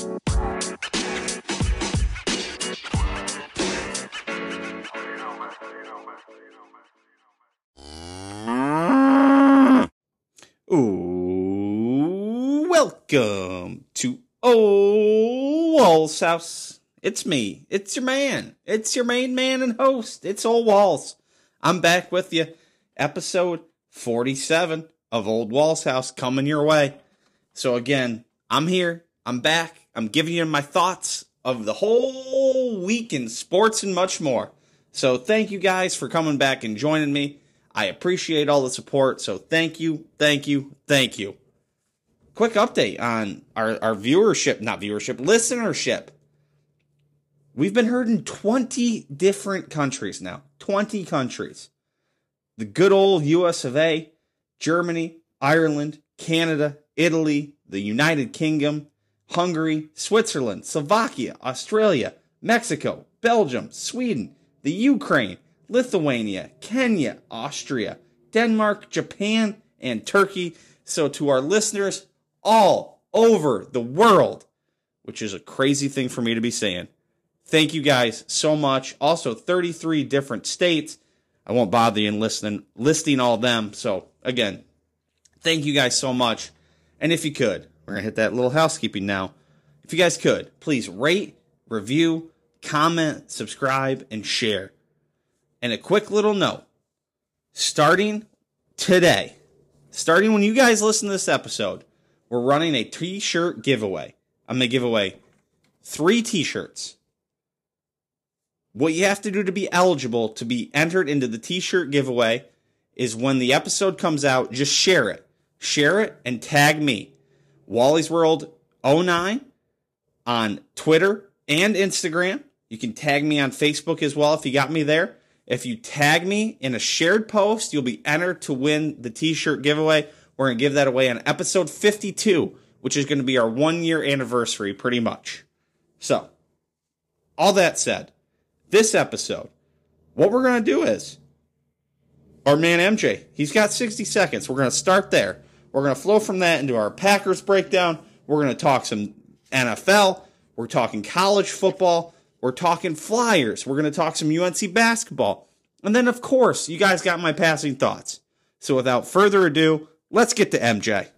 Welcome to Ole Walls House. It's me. It's your man. It's your main man and host. It's Ole Walls. I'm back with you. Episode 47 of Ole Walls House coming your way. So again, I'm here. I'm back. I'm giving you my thoughts of the whole week in sports and much more. So thank you guys for coming back and joining me. I appreciate all the support. So thank you, thank you, thank you. Quick update on our, our viewership, not viewership, listenership. We've been heard in 20 different countries now. 20 countries. The good old US of A, Germany, Ireland, Canada, Italy, the United Kingdom, Hungary, Switzerland, Slovakia, Australia, Mexico, Belgium, Sweden, the Ukraine, Lithuania, Kenya, Austria, Denmark, Japan, and Turkey. So, to our listeners all over the world, which is a crazy thing for me to be saying, thank you guys so much. Also, 33 different states. I won't bother you in listening, listing all them. So, again, thank you guys so much. And if you could, we're going to hit that little housekeeping now. If you guys could, please rate, review, comment, subscribe, and share. And a quick little note starting today, starting when you guys listen to this episode, we're running a t shirt giveaway. I'm going to give away three t shirts. What you have to do to be eligible to be entered into the t shirt giveaway is when the episode comes out, just share it. Share it and tag me, Wally's World 09 on Twitter and Instagram. You can tag me on Facebook as well if you got me there. If you tag me in a shared post, you'll be entered to win the t shirt giveaway. We're going to give that away on episode 52, which is going to be our one year anniversary, pretty much. So, all that said, this episode, what we're going to do is our man MJ, he's got 60 seconds. We're going to start there. We're going to flow from that into our Packers breakdown. We're going to talk some NFL. We're talking college football. We're talking Flyers. We're going to talk some UNC basketball. And then, of course, you guys got my passing thoughts. So without further ado, let's get to MJ.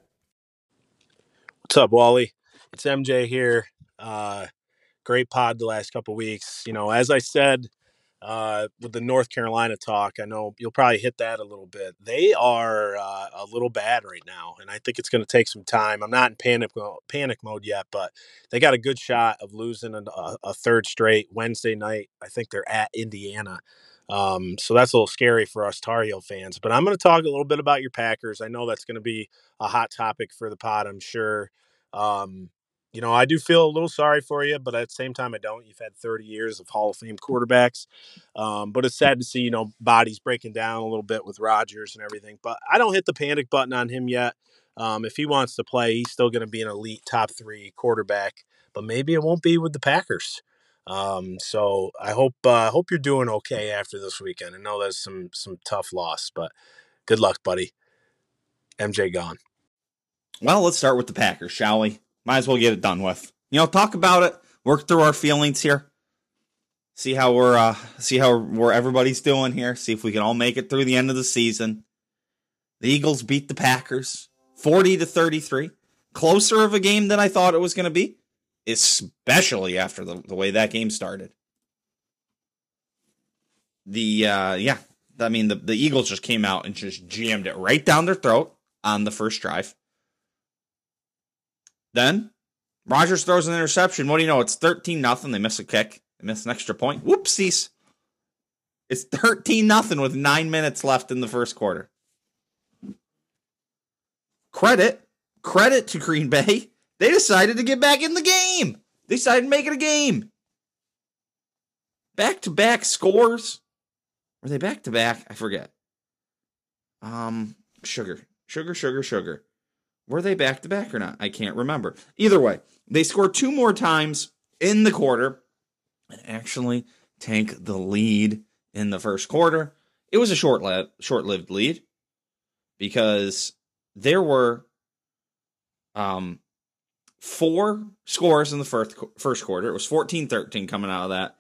What's up, Wally? It's MJ here. Uh, great pod the last couple weeks. You know, as I said uh, with the North Carolina talk, I know you'll probably hit that a little bit. They are uh, a little bad right now, and I think it's going to take some time. I'm not in panic panic mode yet, but they got a good shot of losing a, a third straight Wednesday night. I think they're at Indiana. Um, so that's a little scary for us Tar Heel fans. But I'm going to talk a little bit about your Packers. I know that's going to be a hot topic for the pod, I'm sure. Um, you know, I do feel a little sorry for you, but at the same time, I don't. You've had 30 years of Hall of Fame quarterbacks. Um, but it's sad to see, you know, bodies breaking down a little bit with Rodgers and everything. But I don't hit the panic button on him yet. Um, if he wants to play, he's still going to be an elite top three quarterback, but maybe it won't be with the Packers. Um, so I hope uh, hope you're doing okay after this weekend. I know that's some some tough loss, but good luck, buddy. MJ gone. Well, let's start with the Packers, shall we? Might as well get it done with. You know, talk about it, work through our feelings here. See how we're uh see how where everybody's doing here. See if we can all make it through the end of the season. The Eagles beat the Packers 40 to 33. Closer of a game than I thought it was going to be especially after the, the way that game started. The uh yeah, I mean the, the Eagles just came out and just jammed it right down their throat on the first drive. Then Rodgers throws an interception. What do you know? It's 13 nothing. They miss a kick. They miss an extra point. Whoopsies. It's 13 nothing with 9 minutes left in the first quarter. Credit credit to Green Bay they decided to get back in the game. They decided to make it a game. Back to back scores. Were they back to back? I forget. Um, sugar, sugar, sugar, sugar. Were they back to back or not? I can't remember. Either way, they scored two more times in the quarter and actually tank the lead in the first quarter. It was a short short-lived lead because there were um four scores in the first first quarter. It was 14-13 coming out of that.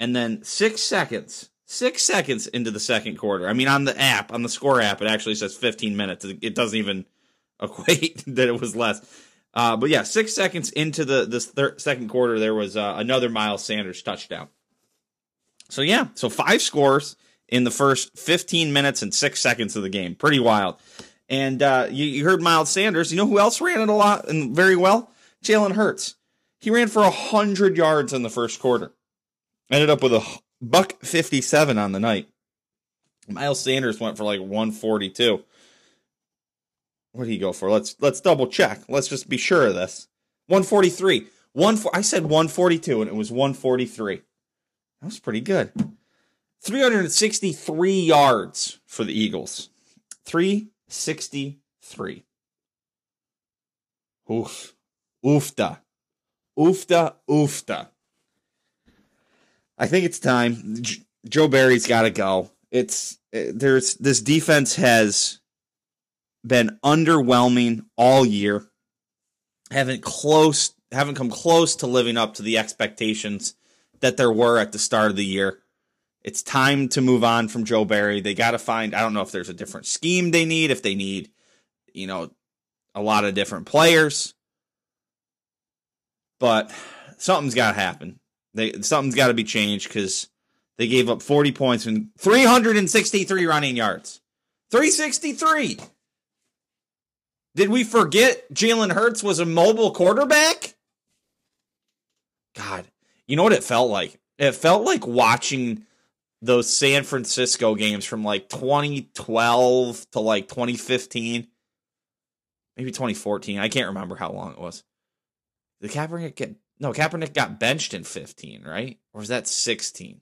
And then 6 seconds, 6 seconds into the second quarter. I mean on the app, on the score app, it actually says 15 minutes. It doesn't even equate that it was less. Uh, but yeah, 6 seconds into the this third, second quarter there was uh, another Miles Sanders touchdown. So yeah, so five scores in the first 15 minutes and 6 seconds of the game. Pretty wild. And uh, you, you, heard Miles Sanders. You know who else ran it a lot and very well? Jalen Hurts. He ran for 100 yards in the first quarter. Ended up with a buck 57 on the night. Miles Sanders went for like 142. What did he go for? Let's let's double check. Let's just be sure of this. 143. One I said 142 and it was 143. That was pretty good. 363 yards for the Eagles. 363. Oof. Oofta. Oofta, oofta. I think it's time. J- Joe Barry's got to go. It's eh, there's this defense has been underwhelming all year. Haven't close haven't come close to living up to the expectations that there were at the start of the year. It's time to move on from Joe Barry. They got to find I don't know if there's a different scheme they need, if they need, you know, a lot of different players. But something's got to happen. They something's got to be changed cuz they gave up 40 points and 363 running yards. 363. Did we forget Jalen Hurts was a mobile quarterback? God, you know what it felt like? It felt like watching those San Francisco games from like 2012 to like 2015, maybe 2014. I can't remember how long it was. The Kaepernick get no Kaepernick got benched in 15, right? Or was that 16?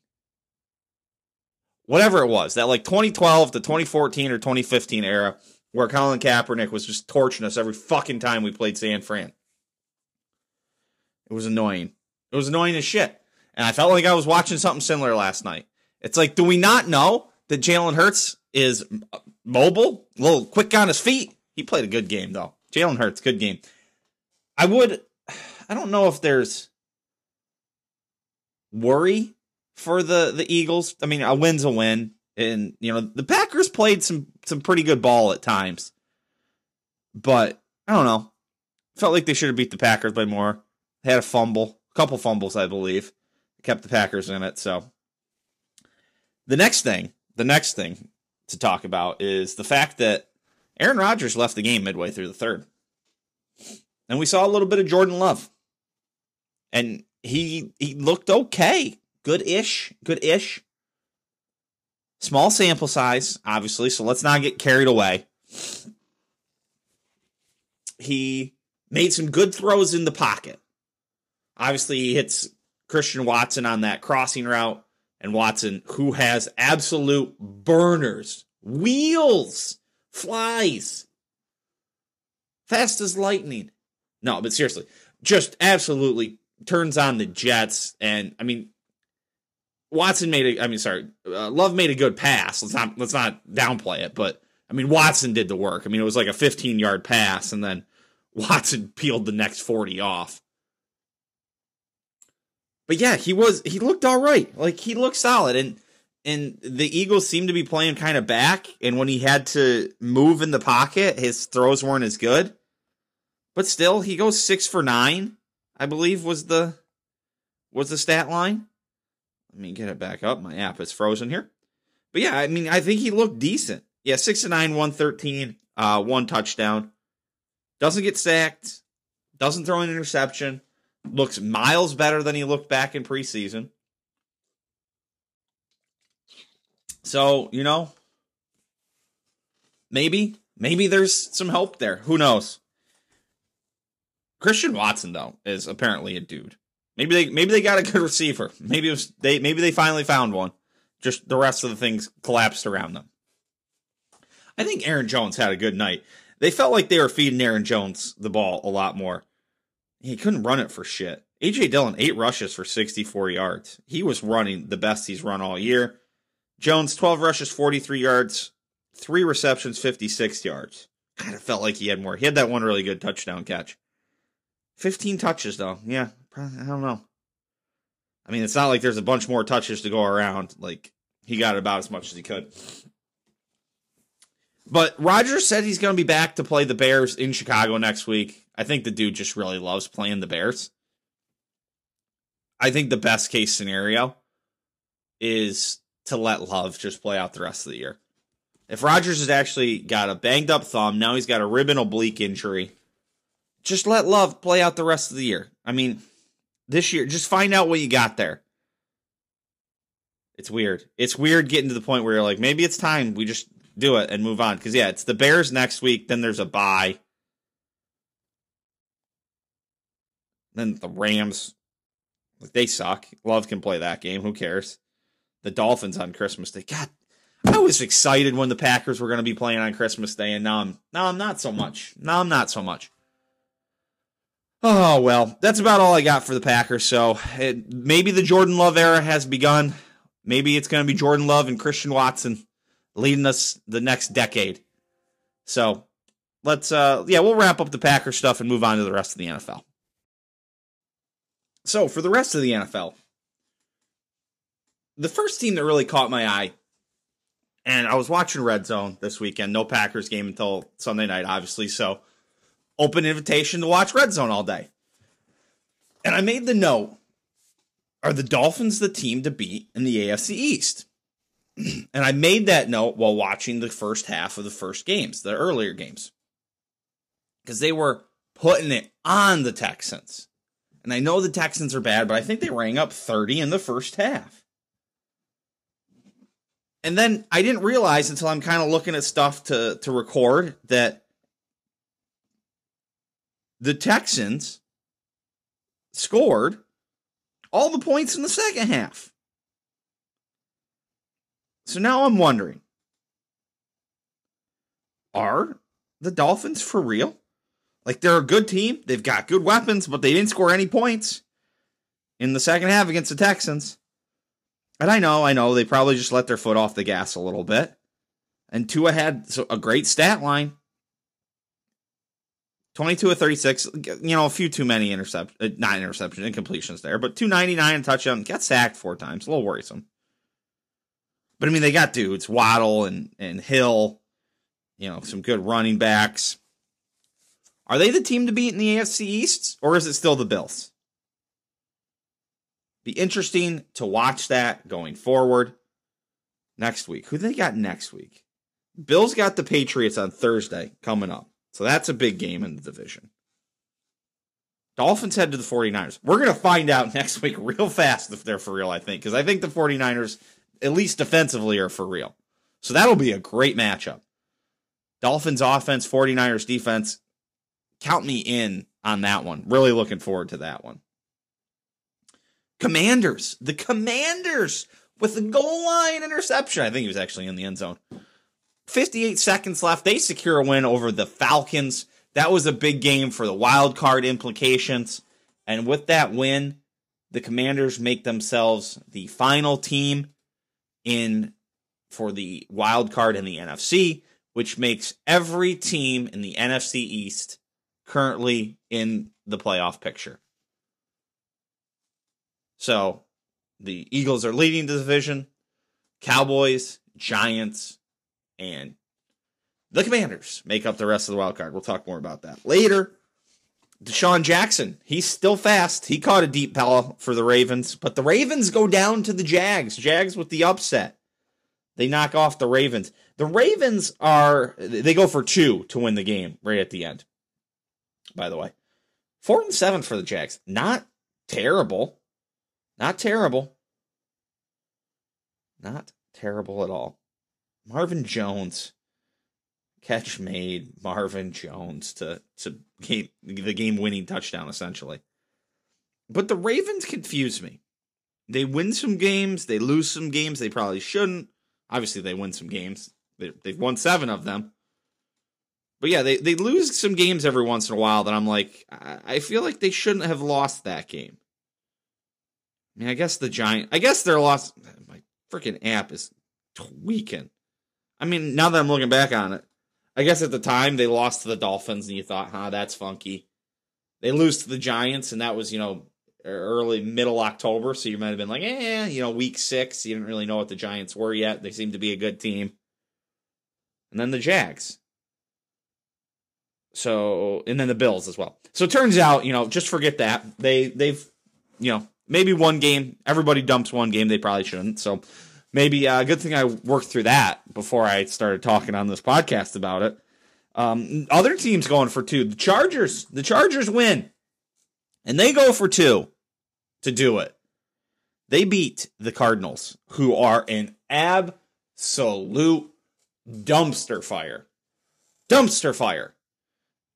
Whatever it was, that like 2012 to 2014 or 2015 era where Colin Kaepernick was just torching us every fucking time we played San Fran. It was annoying. It was annoying as shit. And I felt like I was watching something similar last night. It's like, do we not know that Jalen Hurts is mobile, a little quick on his feet? He played a good game, though. Jalen Hurts, good game. I would, I don't know if there's worry for the the Eagles. I mean, a win's a win and you know the Packers played some some pretty good ball at times, but I don't know. Felt like they should have beat the Packers by more. They had a fumble, a couple fumbles, I believe, kept the Packers in it. So the next thing, the next thing to talk about is the fact that Aaron Rodgers left the game midway through the third, and we saw a little bit of Jordan Love, and he he looked okay, good ish, good ish Small sample size, obviously, so let's not get carried away. He made some good throws in the pocket. Obviously, he hits Christian Watson on that crossing route, and Watson, who has absolute burners, wheels, flies, fast as lightning. No, but seriously, just absolutely turns on the Jets. And I mean, Watson made a, I mean, sorry, uh, Love made a good pass. Let's not let's not downplay it, but I mean, Watson did the work. I mean, it was like a 15 yard pass, and then Watson peeled the next 40 off. But yeah, he was he looked all right. Like he looked solid, and and the Eagles seemed to be playing kind of back. And when he had to move in the pocket, his throws weren't as good. But still, he goes six for nine. I believe was the was the stat line. Let me get it back up. My app is frozen here. But yeah, I mean, I think he looked decent. Yeah, six to nine, one thirteen, uh, one touchdown. Doesn't get sacked. Doesn't throw an interception. Looks miles better than he looked back in preseason. So, you know, maybe, maybe there's some hope there. Who knows? Christian Watson, though, is apparently a dude. Maybe they maybe they got a good receiver. Maybe was they maybe they finally found one. Just the rest of the things collapsed around them. I think Aaron Jones had a good night. They felt like they were feeding Aaron Jones the ball a lot more. He couldn't run it for shit. AJ Dillon eight rushes for 64 yards. He was running the best he's run all year. Jones 12 rushes 43 yards, 3 receptions 56 yards. Kind of felt like he had more. He had that one really good touchdown catch. 15 touches, though. Yeah, I don't know. I mean, it's not like there's a bunch more touches to go around. Like, he got about as much as he could. But Rodgers said he's going to be back to play the Bears in Chicago next week. I think the dude just really loves playing the Bears. I think the best case scenario is to let Love just play out the rest of the year. If Rodgers has actually got a banged up thumb, now he's got a rib and oblique injury, just let Love play out the rest of the year. I mean, this year, just find out what you got there. It's weird. It's weird getting to the point where you're like, maybe it's time we just do it and move on. Because, yeah, it's the Bears next week, then there's a bye. Then the Rams, like they suck. Love can play that game. Who cares? The Dolphins on Christmas Day. God, I was excited when the Packers were going to be playing on Christmas Day, and now I'm now I'm not so much. Now I'm not so much. Oh well, that's about all I got for the Packers. So it, maybe the Jordan Love era has begun. Maybe it's going to be Jordan Love and Christian Watson leading us the next decade. So let's uh yeah, we'll wrap up the Packers stuff and move on to the rest of the NFL. So for the rest of the NFL, the first team that really caught my eye, and I was watching Red Zone this weekend. No Packers game until Sunday night, obviously. So open invitation to watch Red Zone all day. And I made the note: Are the Dolphins the team to beat in the AFC East? and I made that note while watching the first half of the first games, the earlier games, because they were putting it on the Texans. And I know the Texans are bad, but I think they rang up 30 in the first half. And then I didn't realize until I'm kind of looking at stuff to, to record that the Texans scored all the points in the second half. So now I'm wondering are the Dolphins for real? Like they're a good team. They've got good weapons, but they didn't score any points in the second half against the Texans. And I know, I know, they probably just let their foot off the gas a little bit. And Tua had a great stat line. 22 of 36, you know, a few too many intercept, uh, not interceptions, incompletions there, but 299 and touchdown, got sacked four times, a little worrisome. But I mean, they got dudes, Waddle and, and Hill, you know, some good running backs. Are they the team to beat in the AFC East, or is it still the Bills? Be interesting to watch that going forward next week. Who they got next week? Bills got the Patriots on Thursday coming up. So that's a big game in the division. Dolphins head to the 49ers. We're going to find out next week real fast if they're for real, I think, because I think the 49ers, at least defensively, are for real. So that'll be a great matchup. Dolphins offense, 49ers defense count me in on that one. Really looking forward to that one. Commanders, the Commanders with the goal line interception. I think he was actually in the end zone. 58 seconds left. They secure a win over the Falcons. That was a big game for the wild card implications. And with that win, the Commanders make themselves the final team in for the wild card in the NFC, which makes every team in the NFC East currently in the playoff picture. So the Eagles are leading the division, Cowboys, Giants, and the Commanders make up the rest of the wild card. We'll talk more about that later. DeSean Jackson, he's still fast. He caught a deep ball for the Ravens, but the Ravens go down to the Jags. Jags with the upset. They knock off the Ravens. The Ravens are they go for two to win the game right at the end by the way. Four and seven for the Jags. Not terrible. Not terrible. Not terrible at all. Marvin Jones. Catch made Marvin Jones to, to game, the game winning touchdown, essentially. But the Ravens confuse me. They win some games, they lose some games they probably shouldn't. Obviously, they win some games. They, they've won seven of them. But yeah, they, they lose some games every once in a while that I'm like, I feel like they shouldn't have lost that game. I mean, I guess the Giant, I guess their loss, my freaking app is tweaking. I mean, now that I'm looking back on it, I guess at the time they lost to the Dolphins and you thought, huh, that's funky. They lose to the Giants, and that was, you know, early middle October. So you might have been like, eh, you know, week six. You didn't really know what the Giants were yet. They seemed to be a good team. And then the Jags. So and then the Bills as well. So it turns out, you know, just forget that. They they've, you know, maybe one game. Everybody dumps one game. They probably shouldn't. So maybe a uh, good thing I worked through that before I started talking on this podcast about it. Um, other teams going for two. The Chargers. The Chargers win, and they go for two to do it. They beat the Cardinals, who are an absolute dumpster fire. Dumpster fire.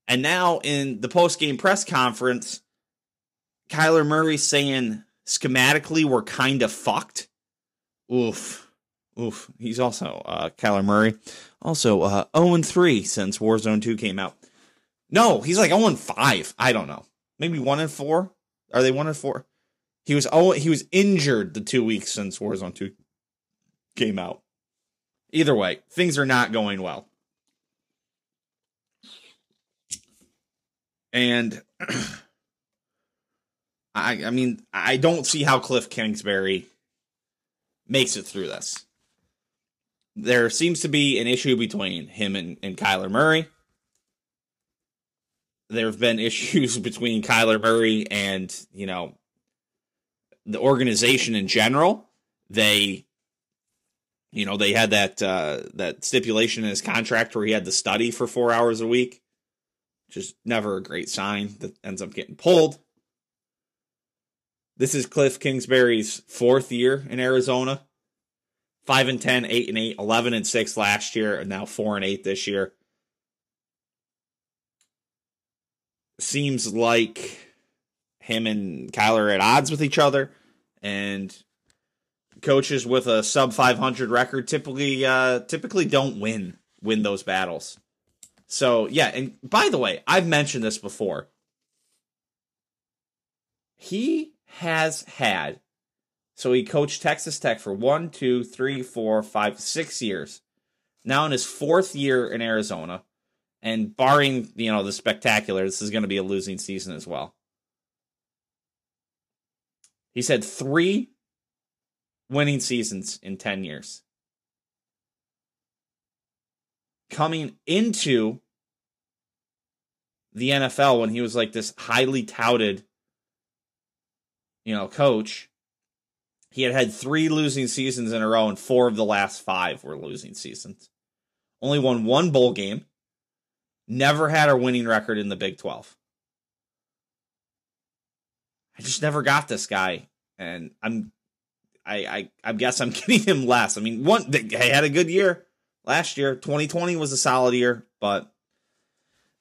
And now in the post game press conference, Kyler Murray saying schematically we're kind of fucked. Oof. Oof. He's also uh Kyler Murray. Also uh 0 3 since Warzone 2 came out. No, he's like 0 5. I don't know. Maybe 1 and 4? Are they 1 and 4? He was oh he was injured the 2 weeks since Warzone 2 came out. Either way, things are not going well. And I I mean, I don't see how Cliff Kingsbury makes it through this. There seems to be an issue between him and, and Kyler Murray. There have been issues between Kyler Murray and, you know, the organization in general. They you know, they had that uh, that stipulation in his contract where he had to study for four hours a week, which is never a great sign. That ends up getting pulled. This is Cliff Kingsbury's fourth year in Arizona. 5 and 10, 8 and 8, 11 and 6 last year, and now 4 and 8 this year. Seems like him and Kyler are at odds with each other, and coaches with a sub 500 record typically uh, typically don't win win those battles. So yeah, and by the way, I've mentioned this before. He has had so he coached Texas Tech for one, two, three, four, five, six years. Now in his fourth year in Arizona, and barring you know the spectacular, this is going to be a losing season as well. He's had three winning seasons in 10 years. Coming into the NFL when he was like this highly touted, you know, coach, he had had three losing seasons in a row, and four of the last five were losing seasons. Only won one bowl game. Never had a winning record in the Big 12. I just never got this guy. And I'm I, I, I guess I'm getting him less. I mean, one they had a good year last year. 2020 was a solid year, but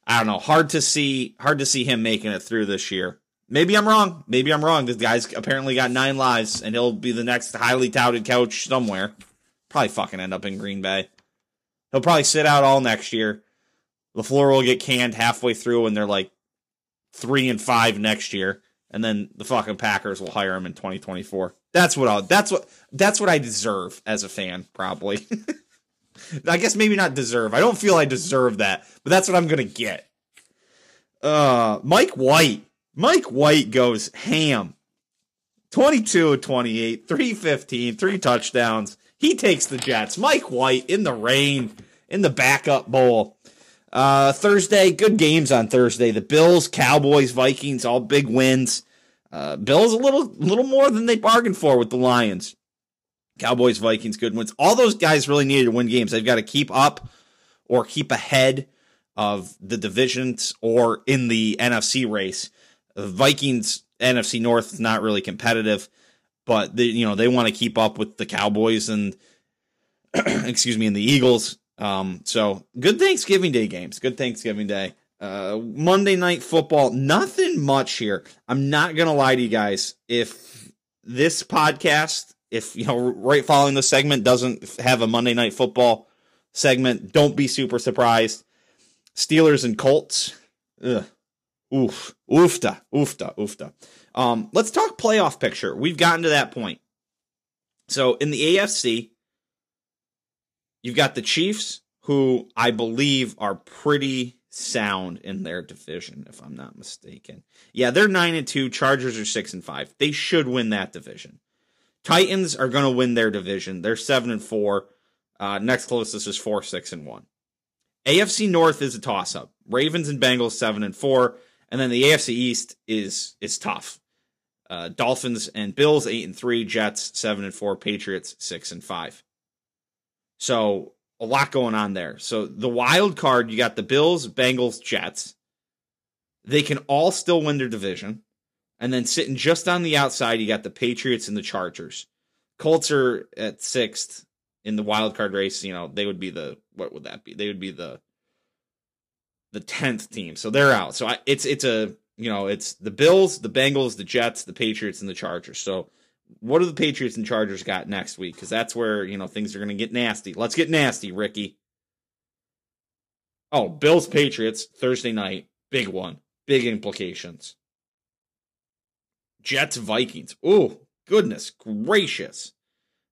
I don't know. Hard to see. Hard to see him making it through this year. Maybe I'm wrong. Maybe I'm wrong. This guy's apparently got nine lives, and he'll be the next highly touted coach somewhere. Probably fucking end up in Green Bay. He'll probably sit out all next year. LaFleur will get canned halfway through, and they're like three and five next year, and then the fucking Packers will hire him in 2024. That's what I'll, that's what that's what I deserve as a fan, probably. I guess maybe not deserve. I don't feel I deserve that, but that's what I'm gonna get. Uh, Mike White. Mike White goes ham. 22 28, 315, three touchdowns. He takes the Jets. Mike White in the rain, in the backup bowl. Uh, Thursday, good games on Thursday. The Bills, Cowboys, Vikings, all big wins. Uh, Bills a little little more than they bargained for with the Lions. Cowboys, Vikings, good wins. All those guys really needed to win games. They've got to keep up or keep ahead of the divisions or in the NFC race. Vikings NFC North is not really competitive, but they, you know they want to keep up with the Cowboys and excuse me and the Eagles. Um, so good Thanksgiving Day games. Good Thanksgiving Day. Uh, Monday Night Football, nothing much here. I'm not gonna lie to you guys. If this podcast, if you know, right following the segment doesn't have a Monday Night Football segment, don't be super surprised. Steelers and Colts. Ugh. Oof. Oofta. Oofta. Oofta. Um, let's talk playoff picture. We've gotten to that point. So in the AFC, you've got the Chiefs, who I believe are pretty sound in their division, if I'm not mistaken. Yeah, they're nine and two. Chargers are six and five. They should win that division. Titans are going to win their division. They're seven and four. Uh, next closest is four, six and one. AFC North is a toss up. Ravens and Bengals seven and four, and then the AFC East is is tough. Uh, Dolphins and Bills eight and three, Jets seven and four, Patriots six and five. So a lot going on there. So the wild card, you got the Bills, Bengals, Jets. They can all still win their division. And then sitting just on the outside, you got the Patriots and the Chargers. Colts are at sixth in the wild card race. You know, they would be the what would that be? They would be the the tenth team. So they're out. So I, it's it's a you know it's the Bills, the Bengals, the Jets, the Patriots, and the Chargers. So what do the Patriots and Chargers got next week? Because that's where you know things are going to get nasty. Let's get nasty, Ricky. Oh, Bills Patriots Thursday night, big one, big implications. Jets Vikings. Oh, goodness gracious.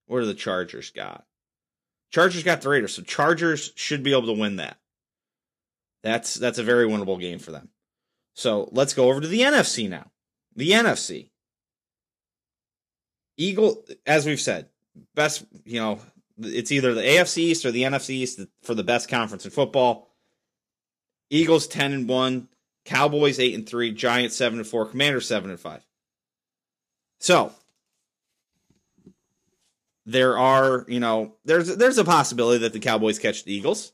What do the Chargers got? Chargers got the Raiders, so Chargers should be able to win that. That's that's a very winnable game for them. So let's go over to the NFC now. The NFC. Eagle, as we've said, best, you know, it's either the AFC East or the NFC East for the best conference in football. Eagles 10 and 1, Cowboys 8 and 3, Giants 7 and 4, Commanders 7 and 5. So, there are, you know, there's there's a possibility that the Cowboys catch the Eagles.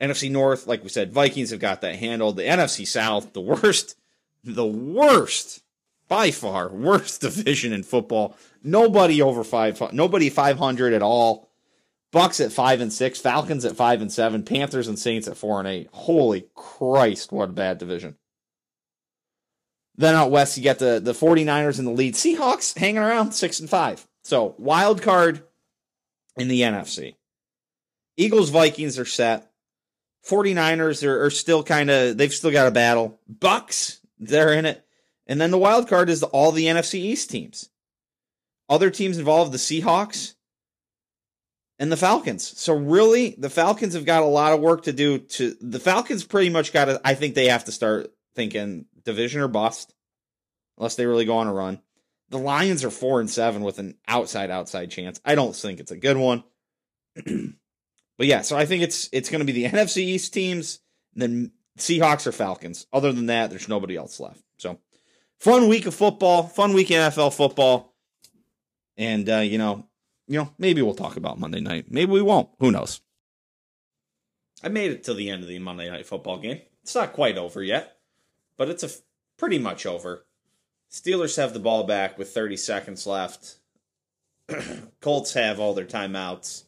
NFC North, like we said, Vikings have got that handled. The NFC South, the worst, the worst by far worst division in football. Nobody over five, nobody five hundred at all. Bucks at five and six, Falcons at five and seven, Panthers and Saints at four and eight. Holy Christ, what a bad division. Then out west, you get the, the 49ers in the lead. Seahawks hanging around six and five. So wild card in the NFC. Eagles, Vikings are set. 49ers are, are still kind of, they've still got a battle. Bucks, they're in it. And then the wild card is all the NFC East teams. Other teams involved, the Seahawks and the Falcons. So really, the Falcons have got a lot of work to do to the Falcons pretty much got to I think they have to start thinking division or bust unless they really go on a run. The Lions are 4 and 7 with an outside outside chance. I don't think it's a good one. but yeah, so I think it's it's going to be the NFC East teams, then Seahawks or Falcons. Other than that, there's nobody else left. So fun week of football, fun week of NFL football, and uh, you know, you know, maybe we'll talk about Monday night. Maybe we won't. Who knows? I made it till the end of the Monday night football game. It's not quite over yet, but it's a f- pretty much over. Steelers have the ball back with 30 seconds left. Colts have all their timeouts.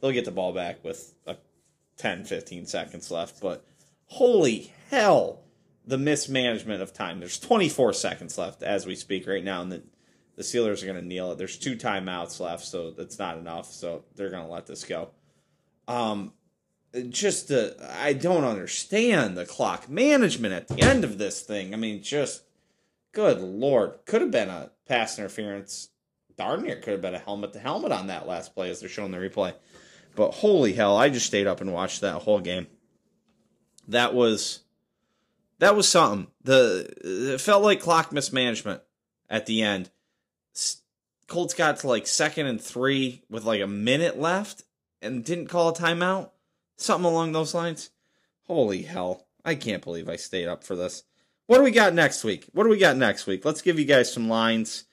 They'll get the ball back with a 10, 15 seconds left. But holy hell, the mismanagement of time. There's 24 seconds left as we speak right now, and the, the Steelers are going to kneel it. There's two timeouts left, so that's not enough. So they're going to let this go. Um, just the I don't understand the clock management at the end of this thing. I mean, just good lord, could have been a pass interference. Darn near could have been a helmet to helmet on that last play as they're showing the replay. But holy hell, I just stayed up and watched that whole game. That was that was something. The it felt like clock mismanagement at the end. Colts got to like second and three with like a minute left and didn't call a timeout. Something along those lines. Holy hell. I can't believe I stayed up for this. What do we got next week? What do we got next week? Let's give you guys some lines,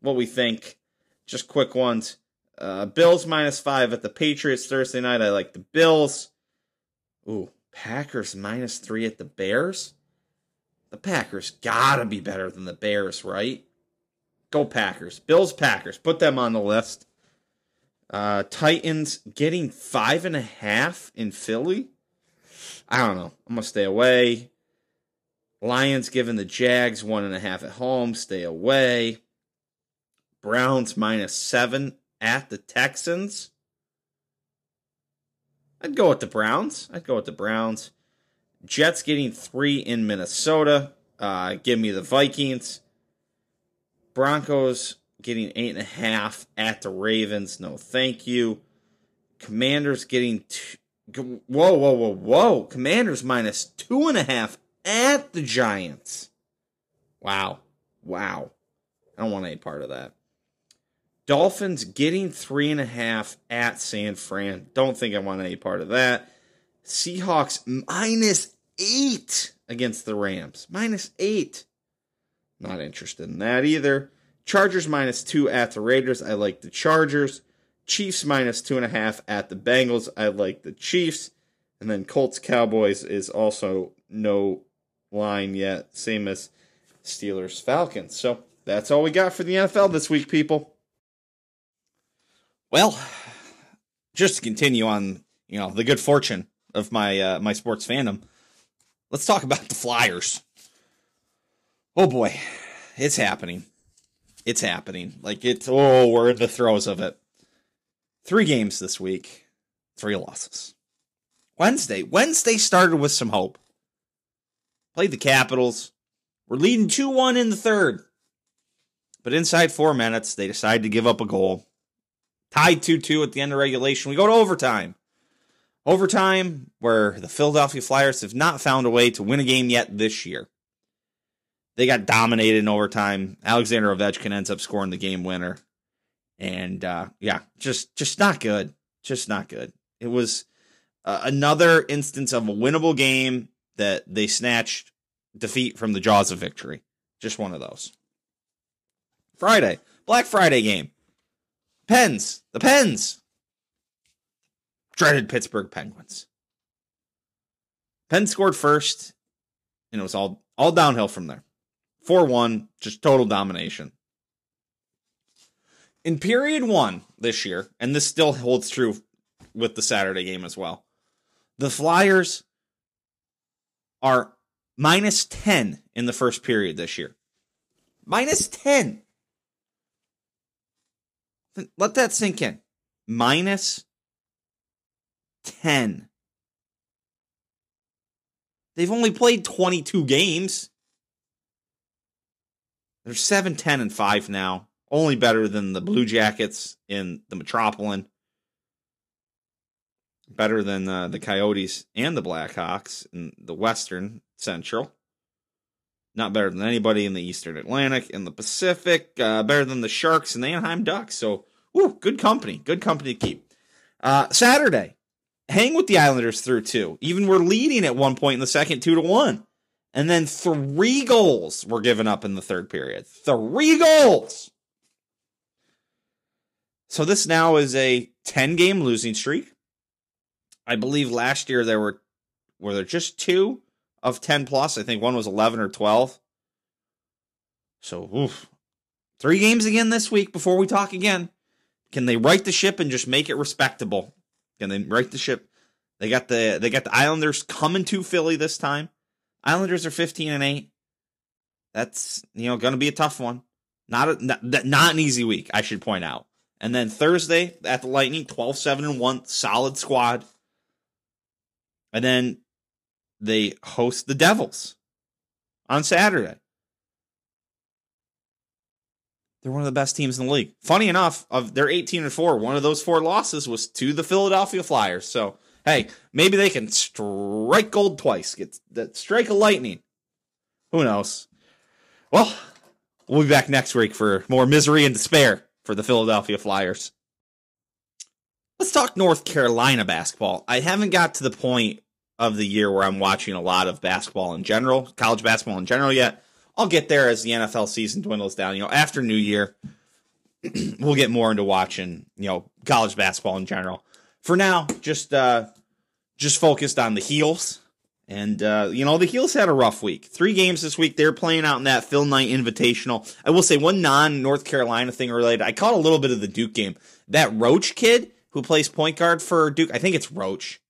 what we think. Just quick ones. Uh, Bills minus five at the Patriots Thursday night. I like the Bills. Ooh, Packers minus three at the Bears. The Packers gotta be better than the Bears, right? Go Packers. Bills, Packers. Put them on the list. Uh, Titans getting five and a half in Philly. I don't know. I'm gonna stay away. Lions giving the Jags one and a half at home. Stay away. Browns minus seven at the Texans. I'd go with the Browns. I'd go with the Browns. Jets getting three in Minnesota. Uh, give me the Vikings. Broncos getting eight and a half at the Ravens. No, thank you. Commanders getting two, Whoa, whoa, whoa, whoa. Commanders minus two and a half at the Giants. Wow. Wow. I don't want any part of that. Dolphins getting three and a half at San Fran. Don't think I want any part of that. Seahawks minus eight against the Rams. Minus eight. Not interested in that either. Chargers minus two at the Raiders. I like the Chargers. Chiefs minus two and a half at the Bengals. I like the Chiefs. And then Colts Cowboys is also no line yet. Same as Steelers Falcons. So that's all we got for the NFL this week, people. Well, just to continue on, you know, the good fortune of my uh, my sports fandom, let's talk about the Flyers. Oh boy, it's happening. It's happening. Like it's oh, we're in the throes of it. Three games this week, three losses. Wednesday, Wednesday started with some hope. Played the Capitals. We're leading 2 1 in the third. But inside four minutes, they decide to give up a goal. Tied 2 2 at the end of regulation. We go to overtime. Overtime, where the Philadelphia Flyers have not found a way to win a game yet this year. They got dominated in overtime. Alexander Ovechkin ends up scoring the game winner. And uh, yeah, just just not good. Just not good. It was uh, another instance of a winnable game that they snatched defeat from the jaws of victory. Just one of those. Friday, Black Friday game. Pens, the Pens. Dreaded Pittsburgh Penguins. Pens scored first, and it was all all downhill from there. 4-1, just total domination. In period 1 this year, and this still holds true with the Saturday game as well. The Flyers are minus 10 in the first period this year. Minus 10. Let that sink in. Minus 10. They've only played 22 games. They're 7, 10, and 5 now. Only better than the Blue Jackets in the Metropolitan. Better than uh, the Coyotes and the Blackhawks in the Western Central. Not better than anybody in the Eastern Atlantic, in the Pacific. Uh, better than the Sharks and the Anaheim Ducks. So, woo, good company. Good company to keep. Uh, Saturday, hang with the Islanders through two. Even we're leading at one point in the second, two to one. And then three goals were given up in the third period. Three goals. So this now is a 10 game losing streak. I believe last year there were were there just two of 10 plus. I think one was 11 or 12. So, oof. Three games again this week before we talk again. Can they right the ship and just make it respectable? Can they right the ship? They got the they got the Islanders coming to Philly this time. Islanders are 15 and 8. That's, you know, going to be a tough one. Not a, not, not an easy week, I should point out. And then Thursday at the Lightning, 12 7 and 1, solid squad. And then they host the Devils on Saturday. They're one of the best teams in the league. Funny enough, of their 18 and 4, one of those four losses was to the Philadelphia Flyers. So, hey, maybe they can strike gold twice, get that strike a lightning. Who knows? Well, we'll be back next week for more misery and despair for the Philadelphia Flyers. Let's talk North Carolina basketball. I haven't got to the point of the year where I'm watching a lot of basketball in general, college basketball in general yet. I'll get there as the NFL season dwindles down. You know, after New Year, we'll get more into watching, you know, college basketball in general. For now, just uh just focused on the heels. And uh, you know, the heels had a rough week. Three games this week. They're playing out in that Phil Knight Invitational. I will say one non North Carolina thing related. I caught a little bit of the Duke game. That Roach kid who plays point guard for Duke, I think it's Roach.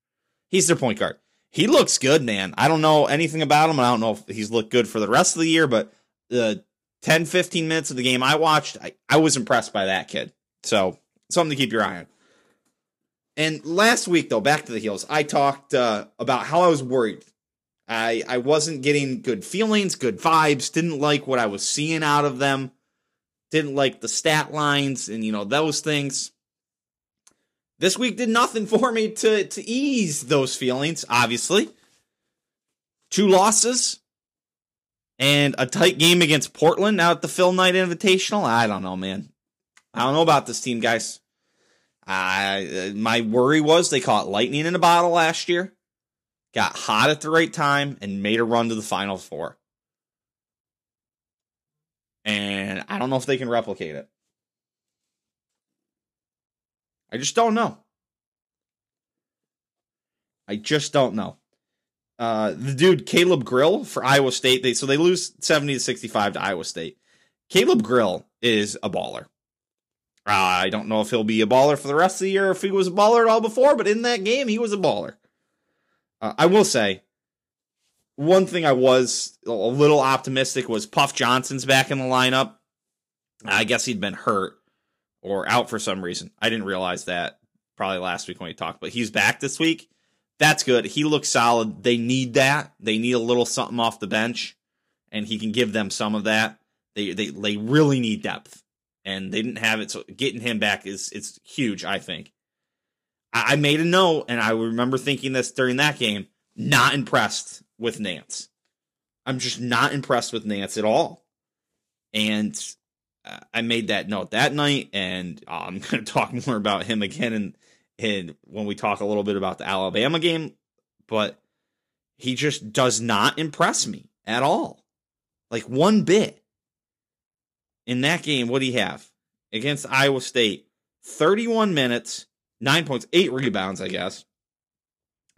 He's their point guard he looks good, man. I don't know anything about him. I don't know if he's looked good for the rest of the year, but the 10, 15 minutes of the game I watched, I, I was impressed by that kid. So something to keep your eye on. And last week, though, back to the heels, I talked uh, about how I was worried. I I wasn't getting good feelings, good vibes. Didn't like what I was seeing out of them. Didn't like the stat lines and you know those things. This week did nothing for me to to ease those feelings, obviously. Two losses and a tight game against Portland now at the Phil Knight Invitational. I don't know, man. I don't know about this team, guys. I my worry was they caught lightning in a bottle last year, got hot at the right time, and made a run to the final four. And I don't know if they can replicate it. I just don't know. I just don't know. Uh, the dude Caleb Grill for Iowa State. They so they lose seventy to sixty five to Iowa State. Caleb Grill is a baller. Uh, I don't know if he'll be a baller for the rest of the year, if he was a baller at all before, but in that game, he was a baller. Uh, I will say, one thing I was a little optimistic was Puff Johnson's back in the lineup. I guess he'd been hurt or out for some reason. I didn't realize that probably last week when we talked, but he's back this week. That's good. He looks solid. They need that. They need a little something off the bench, and he can give them some of that. They they they really need depth and they didn't have it. So getting him back is it's huge. I think. I, I made a note, and I remember thinking this during that game. Not impressed with Nance. I'm just not impressed with Nance at all. And I made that note that night, and uh, I'm going to talk more about him again and and when we talk a little bit about the Alabama game, but he just does not impress me at all. Like one bit in that game, what do you have against Iowa State? 31 minutes, nine points, eight rebounds, I guess.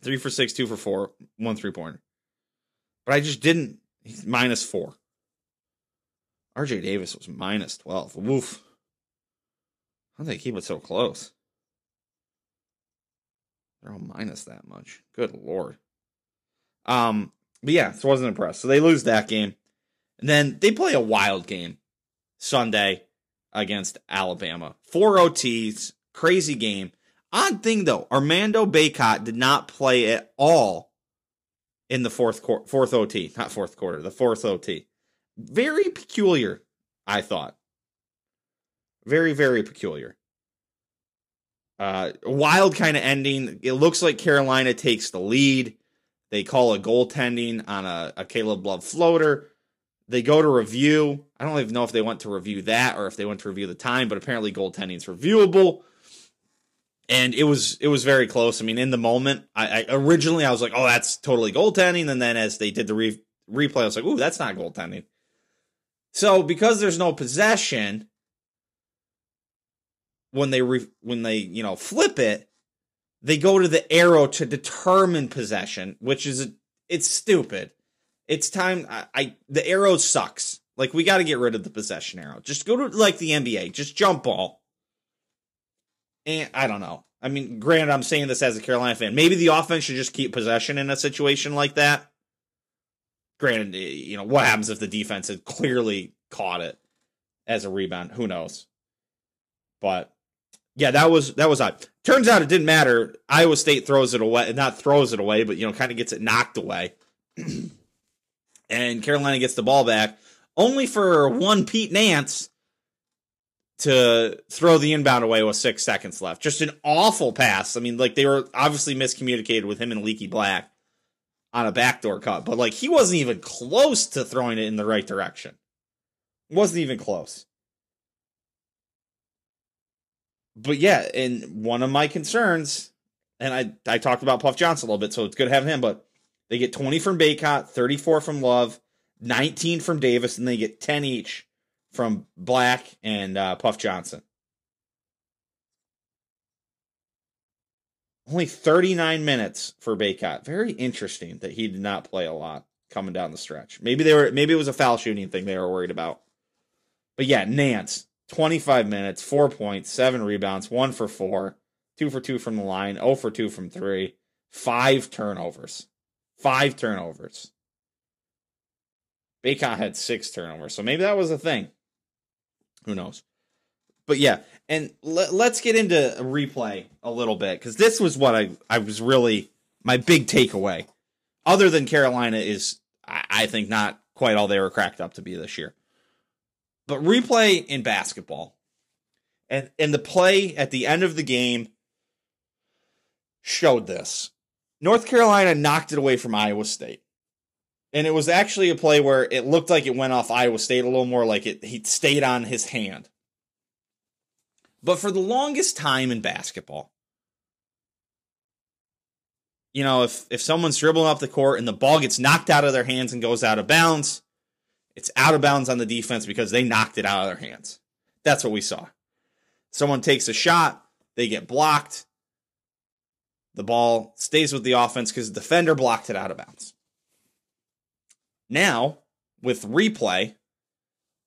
Three for six, two for four, one three pointer. But I just didn't. He's minus four. RJ Davis was minus 12. Woof. How did they keep it so close? They're all minus that much. Good lord. Um, but yeah, so wasn't impressed. So they lose that game. And then they play a wild game Sunday against Alabama. Four OTs, crazy game. Odd thing though, Armando Bacot did not play at all in the fourth quarter, fourth OT, not fourth quarter, the fourth OT. Very peculiar, I thought. Very, very peculiar. Uh, wild kind of ending. It looks like Carolina takes the lead. They call a goaltending on a, a Caleb Love floater. They go to review. I don't even know if they went to review that or if they went to review the time, but apparently goaltending is reviewable. And it was it was very close. I mean, in the moment, I, I originally I was like, "Oh, that's totally goaltending," and then as they did the re- replay, I was like, "Ooh, that's not goaltending." So because there's no possession, when they re- when they you know flip it, they go to the arrow to determine possession, which is it's stupid. It's time. I, I the arrow sucks. Like we got to get rid of the possession arrow. Just go to like the NBA. Just jump ball. And I don't know. I mean, granted, I'm saying this as a Carolina fan. Maybe the offense should just keep possession in a situation like that. Granted, eh, you know what happens if the defense had clearly caught it as a rebound? Who knows? But yeah, that was that was odd. Turns out it didn't matter. Iowa State throws it away, not throws it away, but you know, kind of gets it knocked away. and Carolina gets the ball back, only for one Pete Nance to throw the inbound away with six seconds left. Just an awful pass. I mean, like they were obviously miscommunicated with him and Leaky Black on a backdoor cut, but like he wasn't even close to throwing it in the right direction. Wasn't even close. But yeah, and one of my concerns, and I I talked about Puff Johnson a little bit, so it's good having him, but they get 20 from Bacot, 34 from Love, 19 from Davis, and they get 10 each from Black and uh, Puff Johnson. Only 39 minutes for Bacot. Very interesting that he did not play a lot coming down the stretch. Maybe they were maybe it was a foul shooting thing they were worried about. But yeah, Nance, 25 minutes, 4 points, 7 rebounds, 1 for 4, 2 for 2 from the line, 0 for 2 from 3, 5 turnovers. Five turnovers. Bacot had six turnovers, so maybe that was a thing. Who knows? But yeah, and let, us get into a replay a little bit because this was what I I was really my big takeaway. Other than Carolina is I, I think not quite all they were cracked up to be this year. But replay in basketball and and the play at the end of the game showed this. North Carolina knocked it away from Iowa State. And it was actually a play where it looked like it went off Iowa State a little more like it he stayed on his hand. But for the longest time in basketball, you know, if if someone's dribbling up the court and the ball gets knocked out of their hands and goes out of bounds, it's out of bounds on the defense because they knocked it out of their hands. That's what we saw. Someone takes a shot, they get blocked. The ball stays with the offense because the defender blocked it out of bounds. Now, with replay,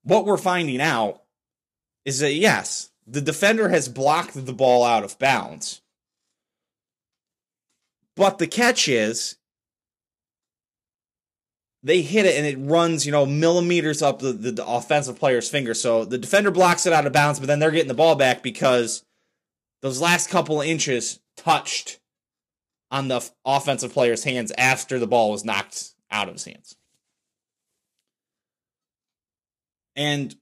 what we're finding out is that yes, the defender has blocked the ball out of bounds. But the catch is they hit it and it runs, you know, millimeters up the, the, offensive player's finger. So the defender blocks it out of bounds, but then they're getting the ball back because those last couple of inches touched on the offensive player's hands after the ball was knocked out of his hands. And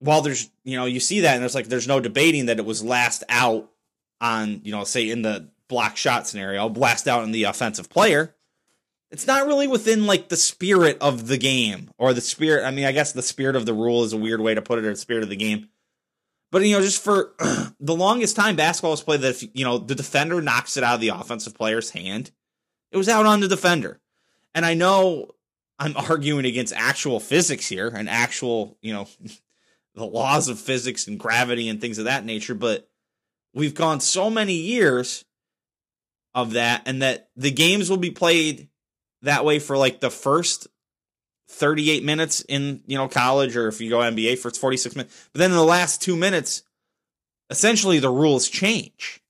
while there's, you know, you see that and there's like, there's no debating that it was last out on, you know, say in the block shot scenario, blast out in the offensive player. It's not really within like the spirit of the game or the spirit. I mean, I guess the spirit of the rule is a weird way to put it or the spirit of the game. But, you know, just for the longest time, basketball was played that if, you know, the defender knocks it out of the offensive player's hand, it was out on the defender. And I know I'm arguing against actual physics here and actual, you know, the laws of physics and gravity and things of that nature, but we've gone so many years of that and that the games will be played that way for like the first 38 minutes in, you know, college or if you go NBA for 46 minutes. But then in the last 2 minutes essentially the rules change.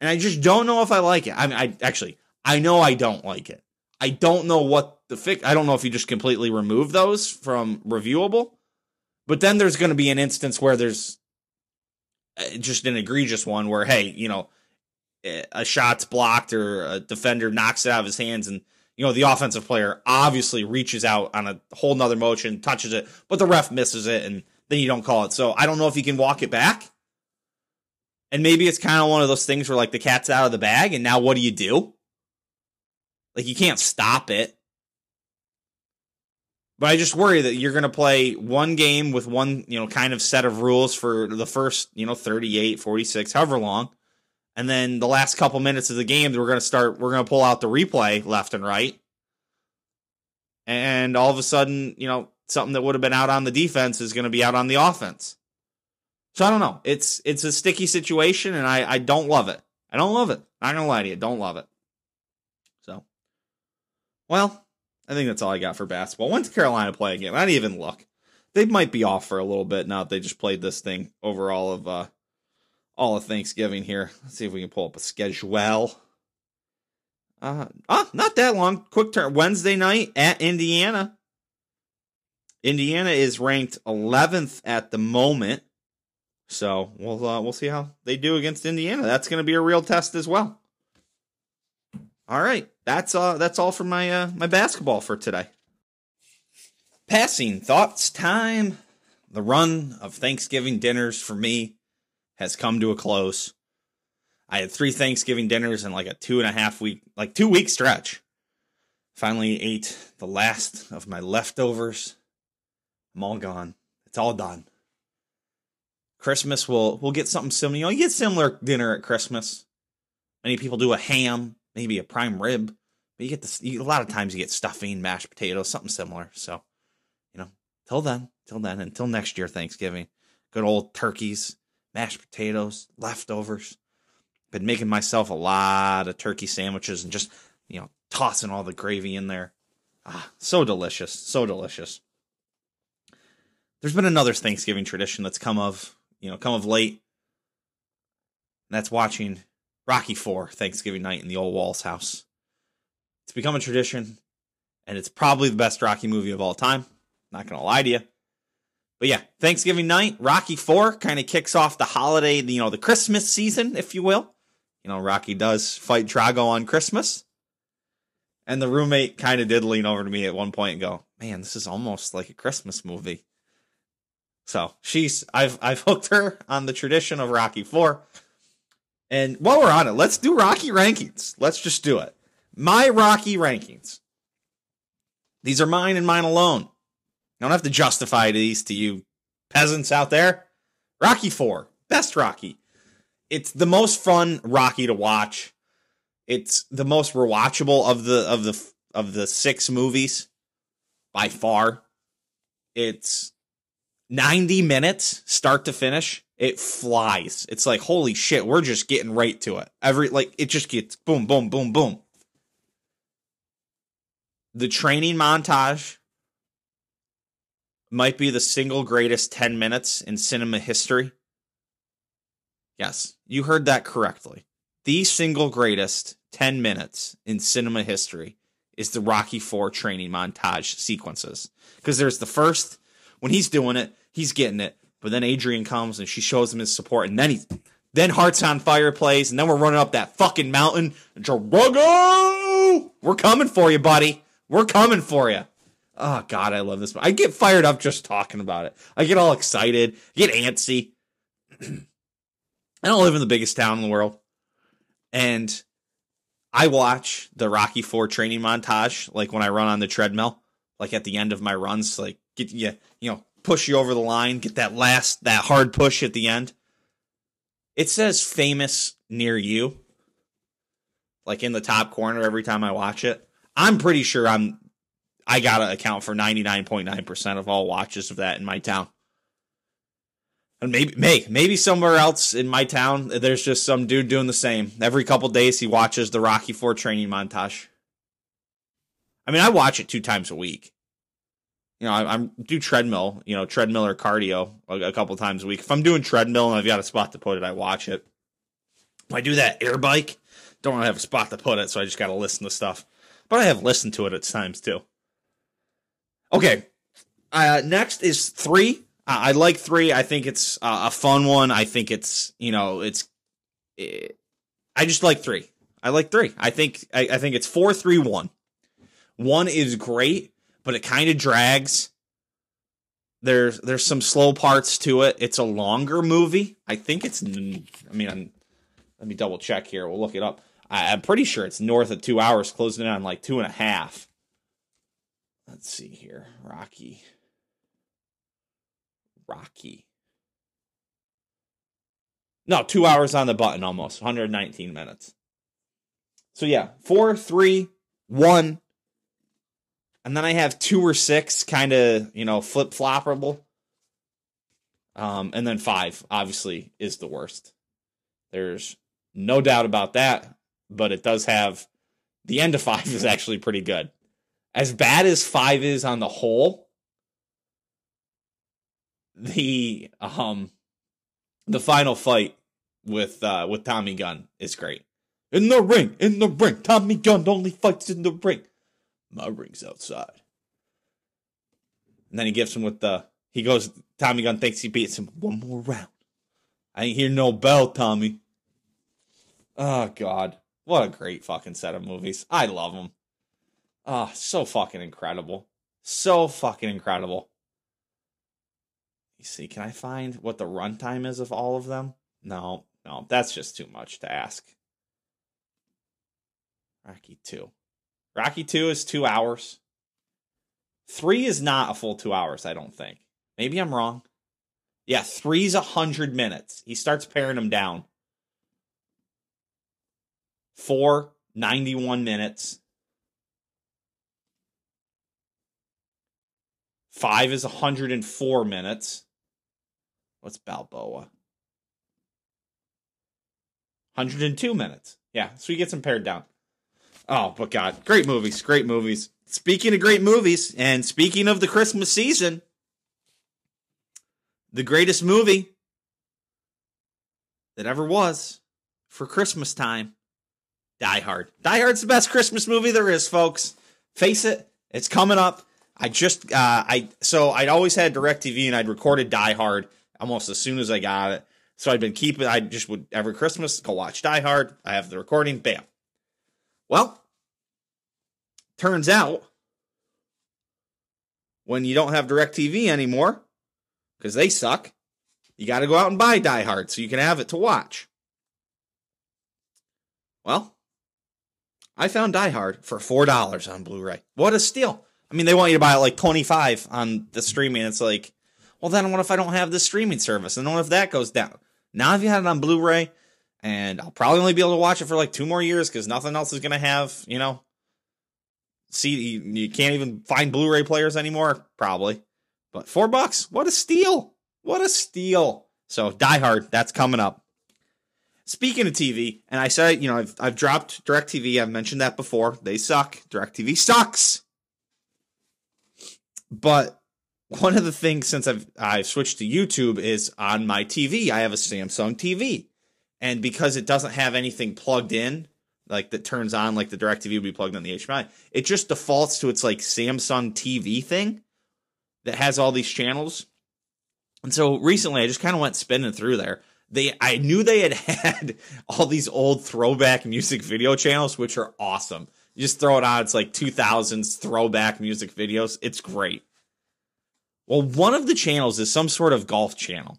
And I just don't know if I like it. I mean I actually I know I don't like it. I don't know what the fix. I don't know if you just completely remove those from reviewable, but then there's going to be an instance where there's uh, just an egregious one where hey, you know, a shot's blocked or a defender knocks it out of his hands and you know the offensive player obviously reaches out on a whole nother motion touches it but the ref misses it and then you don't call it. So i don't know if you can walk it back. And maybe it's kind of one of those things where like the cat's out of the bag and now what do you do? Like you can't stop it. But I just worry that you're going to play one game with one, you know, kind of set of rules for the first, you know, 38, 46, however long. And then the last couple minutes of the game, we're going to start, we're going to pull out the replay left and right. And all of a sudden, you know, something that would have been out on the defense is going to be out on the offense. So I don't know. It's it's a sticky situation, and I I don't love it. I don't love it. I'm not gonna lie to you. Don't love it. So, well, I think that's all I got for basketball. When's Carolina play again? I didn't even look. They might be off for a little bit now. That they just played this thing over all of uh, all of Thanksgiving here. Let's see if we can pull up a schedule. Uh, ah, not that long. Quick turn. Wednesday night at Indiana. Indiana is ranked 11th at the moment, so we'll uh, we'll see how they do against Indiana. That's going to be a real test as well. All right, that's uh that's all for my uh my basketball for today. Passing thoughts time. The run of Thanksgiving dinners for me has come to a close. I had three Thanksgiving dinners in like a two and a half week, like two week stretch. Finally ate the last of my leftovers. I'm all gone. It's all done. Christmas will we'll get something similar. You get similar dinner at Christmas. Many people do a ham maybe a prime rib. But you get this you, a lot of times you get stuffing, mashed potatoes, something similar. So, you know, till then, till then, until next year Thanksgiving, good old turkeys, mashed potatoes, leftovers. Been making myself a lot of turkey sandwiches and just you know tossing all the gravy in there. Ah, so delicious, so delicious. There's been another Thanksgiving tradition that's come of you know come of late. that's watching Rocky Four Thanksgiving night in the Ole Walls house. It's become a tradition, and it's probably the best Rocky movie of all time. Not gonna lie to you. But yeah, Thanksgiving night, Rocky Four kind of kicks off the holiday, you know, the Christmas season, if you will. You know, Rocky does fight Drago on Christmas. And the roommate kind of did lean over to me at one point and go, "Man, this is almost like a Christmas movie." So she's I've I've hooked her on the tradition of Rocky Four. And while we're on it, let's do Rocky rankings. Let's just do it. My Rocky rankings. These are mine and mine alone. I don't have to justify these to you peasants out there. Rocky 4, best Rocky. It's the most fun Rocky to watch. It's the most rewatchable of the of the of the six movies by far. It's 90 minutes start to finish. It flies. It's like holy shit, we're just getting right to it. Every like it just gets boom boom boom boom. The training montage might be the single greatest 10 minutes in cinema history. Yes, you heard that correctly. The single greatest 10 minutes in cinema history is the Rocky 4 training montage sequences. Because there's the first, when he's doing it, he's getting it. But then Adrian comes and she shows him his support. And then he, then Hearts on Fire plays. And then we're running up that fucking mountain. Drago! We're coming for you, buddy. We're coming for you. Oh, God, I love this. I get fired up just talking about it. I get all excited, get antsy. I don't live in the biggest town in the world. And I watch the Rocky Four training montage, like when I run on the treadmill, like at the end of my runs, like get you, you know, push you over the line, get that last, that hard push at the end. It says famous near you, like in the top corner every time I watch it. I'm pretty sure I'm, I gotta account for 99.9% of all watches of that in my town. And maybe, may, maybe somewhere else in my town, there's just some dude doing the same. Every couple days, he watches the Rocky Four training montage. I mean, I watch it two times a week. You know, I, am do treadmill, you know, treadmill or cardio a, a couple times a week. If I'm doing treadmill and I've got a spot to put it, I watch it. If I do that air bike, don't have a spot to put it, so I just got to listen to stuff. But I have listened to it at times too. Okay, uh, next is three I like three. I think it's a fun one. I think it's you know it's. It, eh, I just like three. I like three. I think I, I think it's four, three, one. One is great, but it kind of drags. There's there's some slow parts to it. It's a longer movie. I think it's. I mean, I'm, let me double check here. We'll look it up. I, I'm pretty sure it's north of two hours, closing in on like two and a half. Let's see here, Rocky. Rocky. No, two hours on the button almost, 119 minutes. So yeah, four, three, one, and then I have two or six, kind of you know flip flopperable. Um, and then five obviously is the worst. There's no doubt about that, but it does have the end of five is actually pretty good. As bad as five is on the whole, the um the final fight with uh with Tommy Gunn is great. In the ring, in the ring. Tommy Gunn only fights in the ring. My ring's outside. And then he gives him with the he goes Tommy Gunn thinks he beats him one more round. I ain't hear no bell, Tommy. Oh god. What a great fucking set of movies. I love them. Ah, oh, so fucking incredible. So fucking incredible You see, can I find what the runtime is of all of them? No, no, that's just too much to ask. Rocky 2. Rocky 2 is two hours. Three is not a full two hours, I don't think. Maybe I'm wrong. Yeah, three's a hundred minutes. He starts paring them down. Four, 91 minutes. Five is 104 minutes. What's Balboa? 102 minutes. Yeah, so he gets them pared down. Oh, but God, great movies, great movies. Speaking of great movies, and speaking of the Christmas season, the greatest movie that ever was for Christmas time Die Hard. Die Hard's the best Christmas movie there is, folks. Face it, it's coming up. I just, uh, I, so I'd always had DirecTV and I'd recorded Die Hard almost as soon as I got it. So I'd been keeping. I just would every Christmas go watch Die Hard. I have the recording. Bam. Well, turns out when you don't have DirecTV anymore, because they suck, you got to go out and buy Die Hard so you can have it to watch. Well, I found Die Hard for four dollars on Blu-ray. What a steal! I mean, they want you to buy it like twenty five on the streaming. It's like, well, then what if I don't have the streaming service? And what if that goes down? Now, if you had it on Blu-ray, and I'll probably only be able to watch it for like two more years because nothing else is gonna have, you know. See, you, can't even find Blu-ray players anymore, probably. But four bucks, what a steal! What a steal! So, Die Hard, that's coming up. Speaking of TV, and I said, you know, I've, I've dropped DirecTV. I've mentioned that before. They suck. DirecTV sucks. But one of the things since I've I've switched to YouTube is on my TV. I have a Samsung TV, and because it doesn't have anything plugged in, like that turns on like the DirecTV would be plugged on the HDMI, it just defaults to its like Samsung TV thing that has all these channels. And so recently, I just kind of went spinning through there they I knew they had had all these old throwback music video channels, which are awesome. You just throw it on, it's like 2000s throwback music videos. It's great. Well, one of the channels is some sort of golf channel.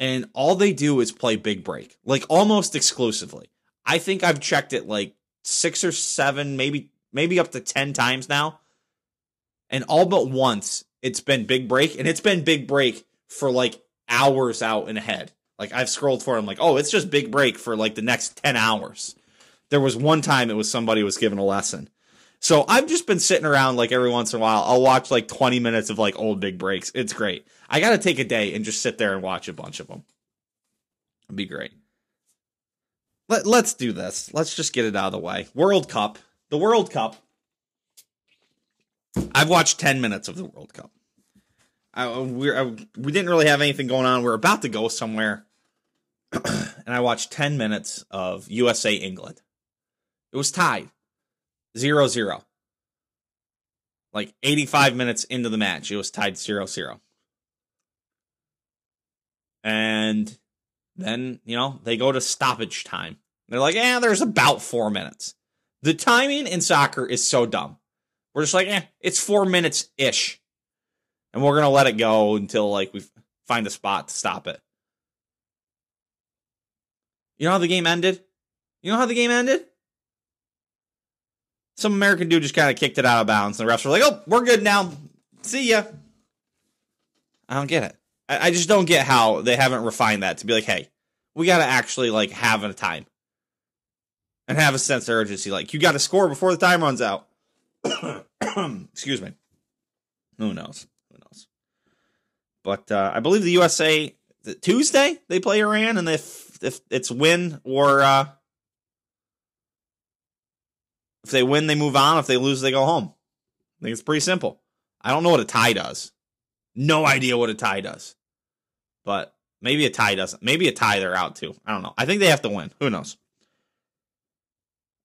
And all they do is play Big Break, like almost exclusively. I think I've checked it like six or seven, maybe maybe up to 10 times now. And all but once it's been Big Break, and it's been Big Break for like hours out and ahead. Like I've scrolled for it, I'm like, oh, it's just big break for like the next 10 hours. There was one time it was somebody was given a lesson. So I've just been sitting around like every once in a while. I'll watch like 20 minutes of like old big breaks. It's great. I got to take a day and just sit there and watch a bunch of them. It'd be great. Let, let's do this. Let's just get it out of the way. World Cup. The World Cup. I've watched 10 minutes of the World Cup. I, uh, we I, uh, we didn't really have anything going on. We we're about to go somewhere. and I watched 10 minutes of USA England. It was tied 0 0. Like 85 minutes into the match, it was tied 0 0. And then, you know, they go to stoppage time. They're like, eh, there's about four minutes. The timing in soccer is so dumb. We're just like, eh, it's four minutes ish. And we're going to let it go until, like, we find a spot to stop it. You know how the game ended? You know how the game ended? Some American dude just kind of kicked it out of bounds. And the refs were like, oh, we're good now. See ya. I don't get it. I, I just don't get how they haven't refined that to be like, hey, we got to actually like have a time and have a sense of urgency. Like, you got to score before the time runs out. Excuse me. Who knows? Who knows? But uh, I believe the USA the Tuesday they play Iran, and if if it's win or uh, if they win, they move on. If they lose, they go home. I think it's pretty simple. I don't know what a tie does. No idea what a tie does. But maybe a tie doesn't. Maybe a tie they're out too. I don't know. I think they have to win. Who knows?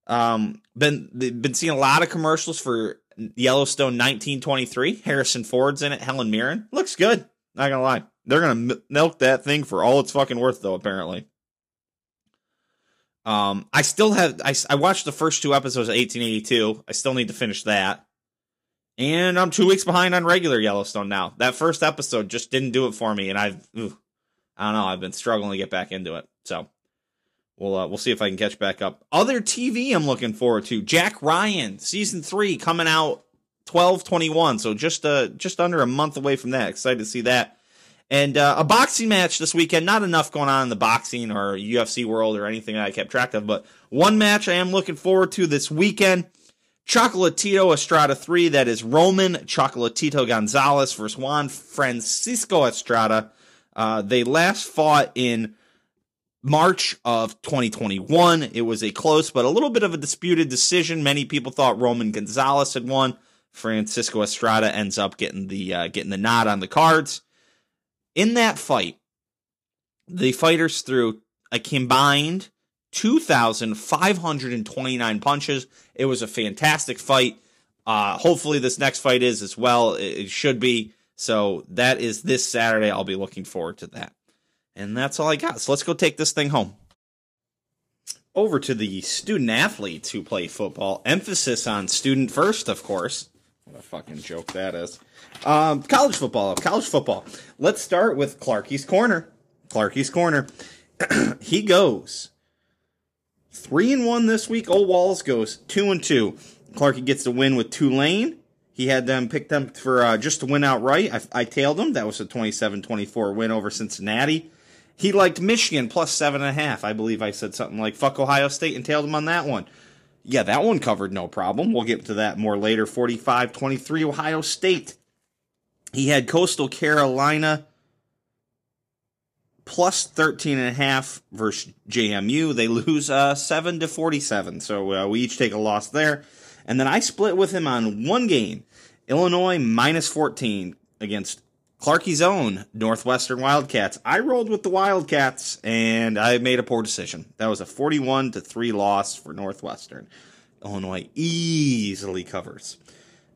Um, been been seeing a lot of commercials for Yellowstone 1923. Harrison Ford's in it. Helen Mirren looks good. Not gonna lie. They're gonna milk that thing for all it's fucking worth, though. Apparently. Um, I still have I, I watched the first two episodes of 1882. I still need to finish that. And I'm two weeks behind on regular Yellowstone now. That first episode just didn't do it for me, and I've ooh, I don't know. I've been struggling to get back into it. So we'll uh, we'll see if I can catch back up. Other TV I'm looking forward to: Jack Ryan season three coming out 12/21. So just uh just under a month away from that. Excited to see that. And uh, a boxing match this weekend. Not enough going on in the boxing or UFC world or anything that I kept track of, but one match I am looking forward to this weekend. Chocolatito Estrada 3, that is Roman Chocolatito Gonzalez versus Juan Francisco Estrada. Uh, they last fought in March of 2021. It was a close but a little bit of a disputed decision. Many people thought Roman Gonzalez had won. Francisco Estrada ends up getting the uh, getting the nod on the cards. In that fight, the fighters threw a combined 2,529 punches. It was a fantastic fight. Uh, hopefully, this next fight is as well. It should be. So, that is this Saturday. I'll be looking forward to that. And that's all I got. So, let's go take this thing home. Over to the student athletes who play football. Emphasis on student first, of course. What a fucking joke that is. Um, college football. College football. Let's start with Clarky's Corner. Clarky's Corner. he goes Three and one this week. Ole Walls goes two and two. Clarky gets the win with Tulane. He had them pick them for uh, just to win outright. I, I tailed him. That was a 27-24 win over Cincinnati. He liked Michigan plus seven and a half. I believe I said something like fuck Ohio State and tailed him on that one. Yeah, that one covered no problem. We'll get to that more later. 45-23 Ohio State. He had Coastal Carolina plus 13 and a half versus JMU. They lose uh, 7 to 47. So uh, we each take a loss there. And then I split with him on one game. Illinois minus 14 against Clarky's own Northwestern Wildcats. I rolled with the Wildcats and I made a poor decision. That was a 41 to 3 loss for Northwestern. Illinois easily covers.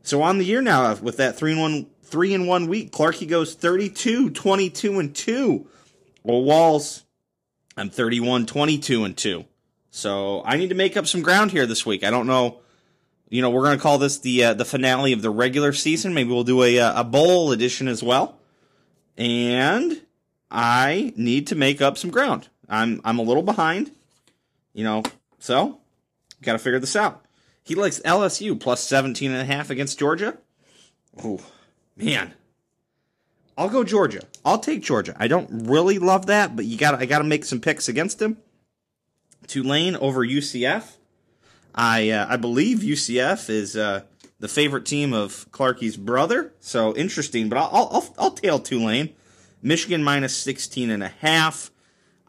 So on the year now with that 3 and 1 3 in 1 week, Clarky goes 32 22 and 2. Well, Walls I'm 31 22 and 2. So I need to make up some ground here this week. I don't know you know, we're going to call this the uh, the finale of the regular season. Maybe we'll do a uh, a bowl edition as well. And I need to make up some ground. I'm I'm a little behind, you know, so got to figure this out. He likes LSU plus 17 and a half against Georgia. Oh, man. I'll go Georgia. I'll take Georgia. I don't really love that, but you got I got to make some picks against him. Tulane over UCF. I uh, I believe UCF is uh, the favorite team of Clarky's brother, so interesting. But I'll I'll, I'll tail Tulane. Michigan minus 16 and a half.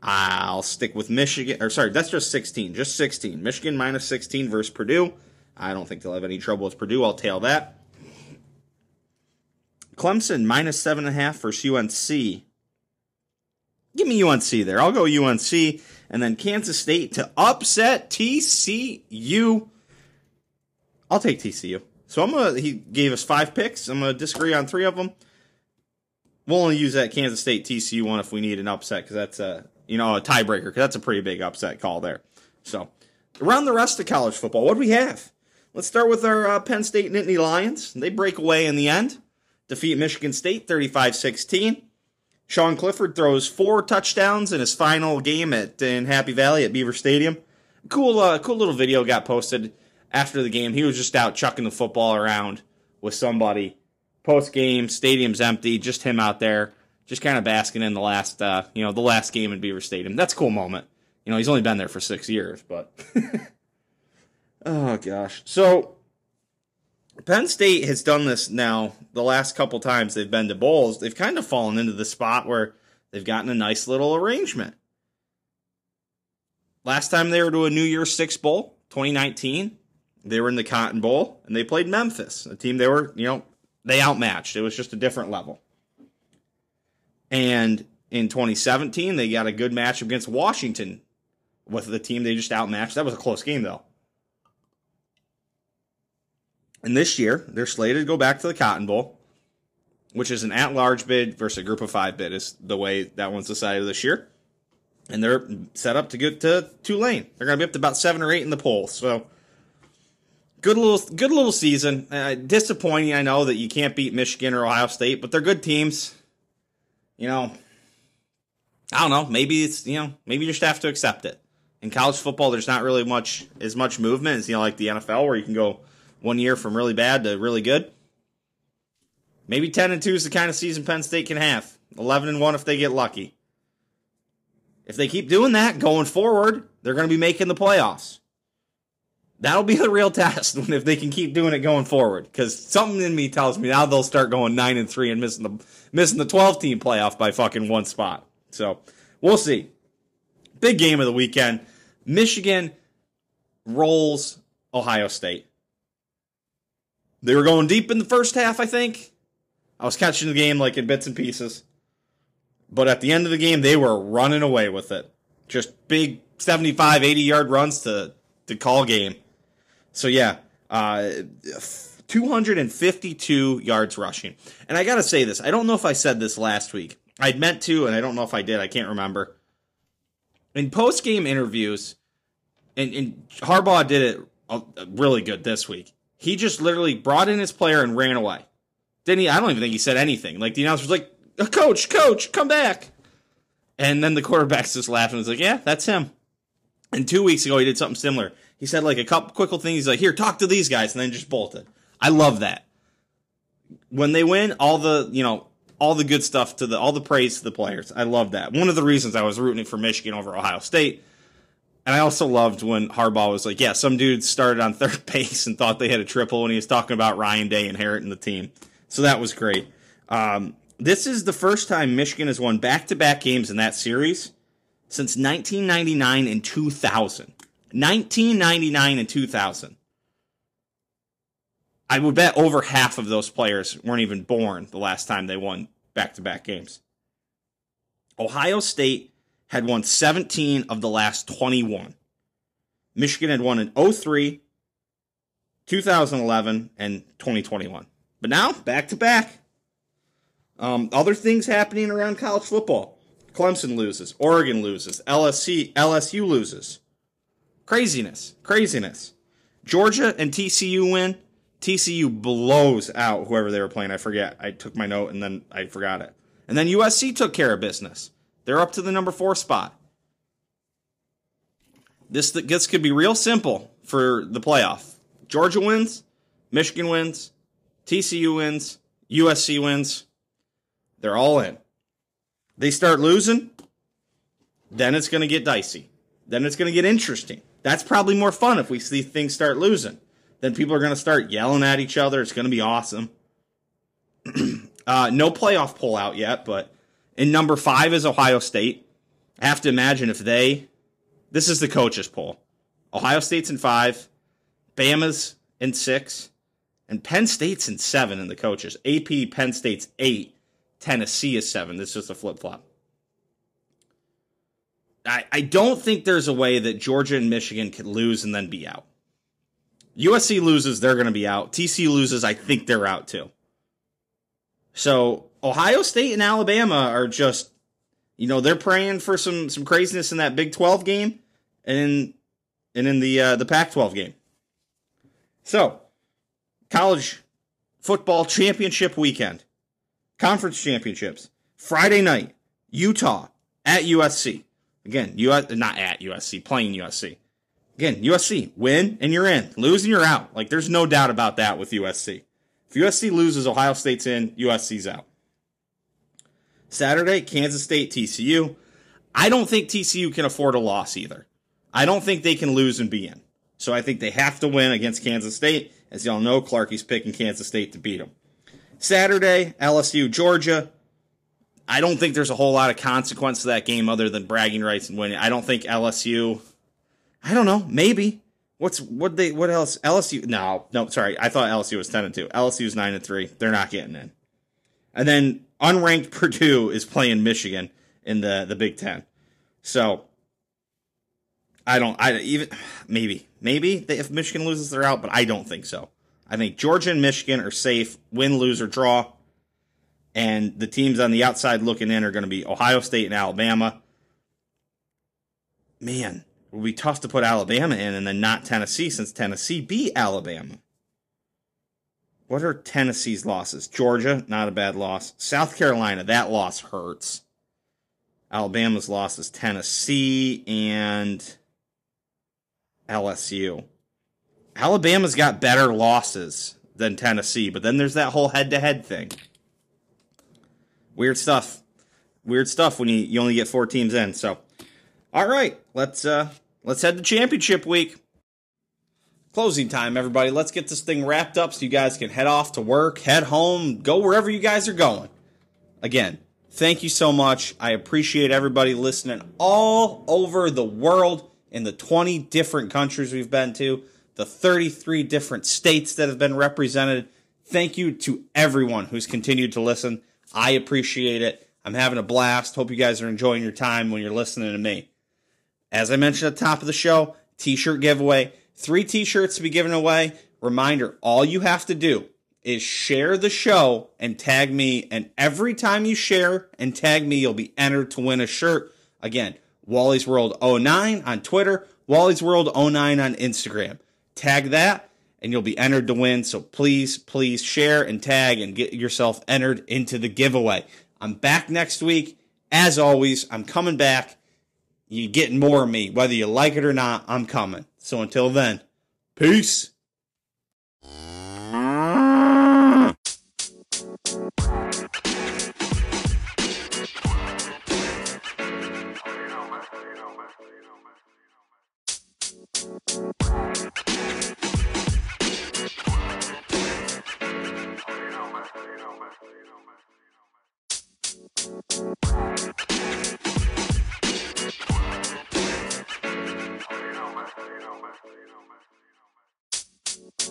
I'll stick with Michigan. Or sorry, that's just 16. Just 16. Michigan minus 16 versus Purdue. I don't think they'll have any trouble with Purdue. I'll tail that. Clemson minus seven and a half versus UNC. Give me UNC there. I'll go UNC and then Kansas State to upset TCU. I'll take TCU. So I'm gonna. He gave us five picks. I'm gonna disagree on three of them. We'll only use that Kansas State TCU one if we need an upset because that's a you know a tiebreaker because that's a pretty big upset call there. So around the rest of college football, what do we have? Let's start with our uh, Penn State Nittany Lions. They break away in the end, defeat Michigan State 35 16. Sean Clifford throws four touchdowns in his final game at in Happy Valley at Beaver Stadium. Cool, uh, cool little video got posted after the game. He was just out chucking the football around with somebody. Post game, stadium's empty, just him out there, just kind of basking in the last, uh, you know, the last game in Beaver Stadium. That's a cool moment. You know, he's only been there for six years, but oh gosh. So Penn State has done this now the last couple times they've been to bowls. They've kind of fallen into the spot where they've gotten a nice little arrangement. Last time they were to a New Year's Six Bowl, 2019, they were in the Cotton Bowl and they played Memphis, a team they were, you know, they outmatched. It was just a different level. And in 2017, they got a good match against Washington with the team they just outmatched. That was a close game, though. And this year, they're slated to go back to the Cotton Bowl, which is an at large bid versus a group of five bid, is the way that one's decided this year. And they're set up to get to Tulane. They're going to be up to about seven or eight in the poll. So, good little, good little season. Uh, disappointing, I know that you can't beat Michigan or Ohio State, but they're good teams. You know, I don't know. Maybe it's you know, maybe you just have to accept it. In college football, there's not really much as much movement as you know, like the NFL, where you can go one year from really bad to really good. Maybe 10 and 2 is the kind of season Penn State can have. 11 and 1 if they get lucky. If they keep doing that going forward, they're going to be making the playoffs. That'll be the real test if they can keep doing it going forward. Because something in me tells me now they'll start going nine and three and missing the missing the 12 team playoff by fucking one spot. So we'll see. Big game of the weekend. Michigan rolls Ohio State. They were going deep in the first half, I think. I was catching the game like in bits and pieces. But at the end of the game, they were running away with it. Just big 75, 80 yard runs to, to call game. So, yeah, uh, 252 yards rushing. And I got to say this I don't know if I said this last week. I'd meant to, and I don't know if I did. I can't remember. In post game interviews, and, and Harbaugh did it uh, really good this week he just literally brought in his player and ran away. Didn't he? I don't even think he said anything. Like the announcer was like, "Coach, coach, come back!" And then the quarterback's just laughing. He's like, "Yeah, that's him." And two weeks ago, he did something similar. He said like a couple quick little things. He's like, "Here, talk to these guys," and then just bolted. I love that. When they win, all the you know all the good stuff to the all the praise to the players. I love that. One of the reasons I was rooting for Michigan over Ohio State. And I also loved when Harbaugh was like, yeah, some dude started on third base and thought they had a triple when he was talking about Ryan Day inheriting the team. So that was great. Um, this is the first time Michigan has won back to back games in that series since 1999 and 2000. 1999 and 2000. I would bet over half of those players weren't even born the last time they won back to back games. Ohio State had won 17 of the last 21. Michigan had won in 03, 2011, and 2021. But now, back to back. Um, other things happening around college football. Clemson loses. Oregon loses. LSC, LSU loses. Craziness. Craziness. Georgia and TCU win. TCU blows out whoever they were playing. I forget. I took my note and then I forgot it. And then USC took care of business. They're up to the number four spot. This this could be real simple for the playoff. Georgia wins, Michigan wins, TCU wins, USC wins. They're all in. They start losing, then it's going to get dicey. Then it's going to get interesting. That's probably more fun if we see things start losing. Then people are going to start yelling at each other. It's going to be awesome. uh, no playoff pullout yet, but in number five is Ohio State. I have to imagine if they, this is the coaches poll. Ohio State's in five, Bama's in six, and Penn State's in seven in the coaches. AP Penn State's eight, Tennessee is seven. This is just a flip flop. I, I don't think there's a way that Georgia and Michigan could lose and then be out. USC loses, they're going to be out. TC loses, I think they're out too. So Ohio State and Alabama are just, you know, they're praying for some some craziness in that Big Twelve game, and and in the uh, the Pac twelve game. So, college football championship weekend, conference championships, Friday night, Utah at USC. Again, US not at USC, playing USC. Again, USC, win and you're in. Lose and you're out. Like there's no doubt about that with USC. If USC loses, Ohio State's in, USC's out. Saturday, Kansas State, TCU. I don't think TCU can afford a loss either. I don't think they can lose and be in. So I think they have to win against Kansas State. As y'all know, Clarky's picking Kansas State to beat them. Saturday, LSU, Georgia. I don't think there's a whole lot of consequence to that game other than bragging rights and winning. I don't think LSU. I don't know. Maybe. What's what they what else? LSU? No, no. Sorry, I thought LSU was ten and two. LSU's nine and three. They're not getting in. And then unranked Purdue is playing Michigan in the the Big Ten. So I don't. I even maybe maybe they, if Michigan loses, they're out. But I don't think so. I think Georgia and Michigan are safe. Win, lose, or draw. And the teams on the outside looking in are going to be Ohio State and Alabama. Man, would be tough to put Alabama in and then not Tennessee since Tennessee beat Alabama. What are Tennessee's losses? Georgia, not a bad loss. South Carolina, that loss hurts. Alabama's loss is Tennessee and LSU. Alabama's got better losses than Tennessee, but then there's that whole head to head thing. Weird stuff. Weird stuff when you, you only get four teams in. So all right, let's uh let's head to championship week. Closing time, everybody. Let's get this thing wrapped up so you guys can head off to work, head home, go wherever you guys are going. Again, thank you so much. I appreciate everybody listening all over the world in the 20 different countries we've been to, the 33 different states that have been represented. Thank you to everyone who's continued to listen. I appreciate it. I'm having a blast. Hope you guys are enjoying your time when you're listening to me. As I mentioned at the top of the show, t shirt giveaway. Three t shirts to be given away. Reminder all you have to do is share the show and tag me. And every time you share and tag me, you'll be entered to win a shirt. Again, Wally's World 09 on Twitter, Wally's World 09 on Instagram. Tag that and you'll be entered to win. So please, please share and tag and get yourself entered into the giveaway. I'm back next week. As always, I'm coming back You're getting more of me. Whether you like it or not, I'm coming. So until then, peace. you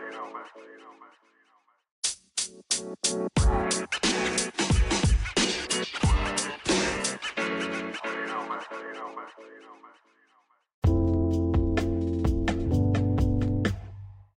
know, man.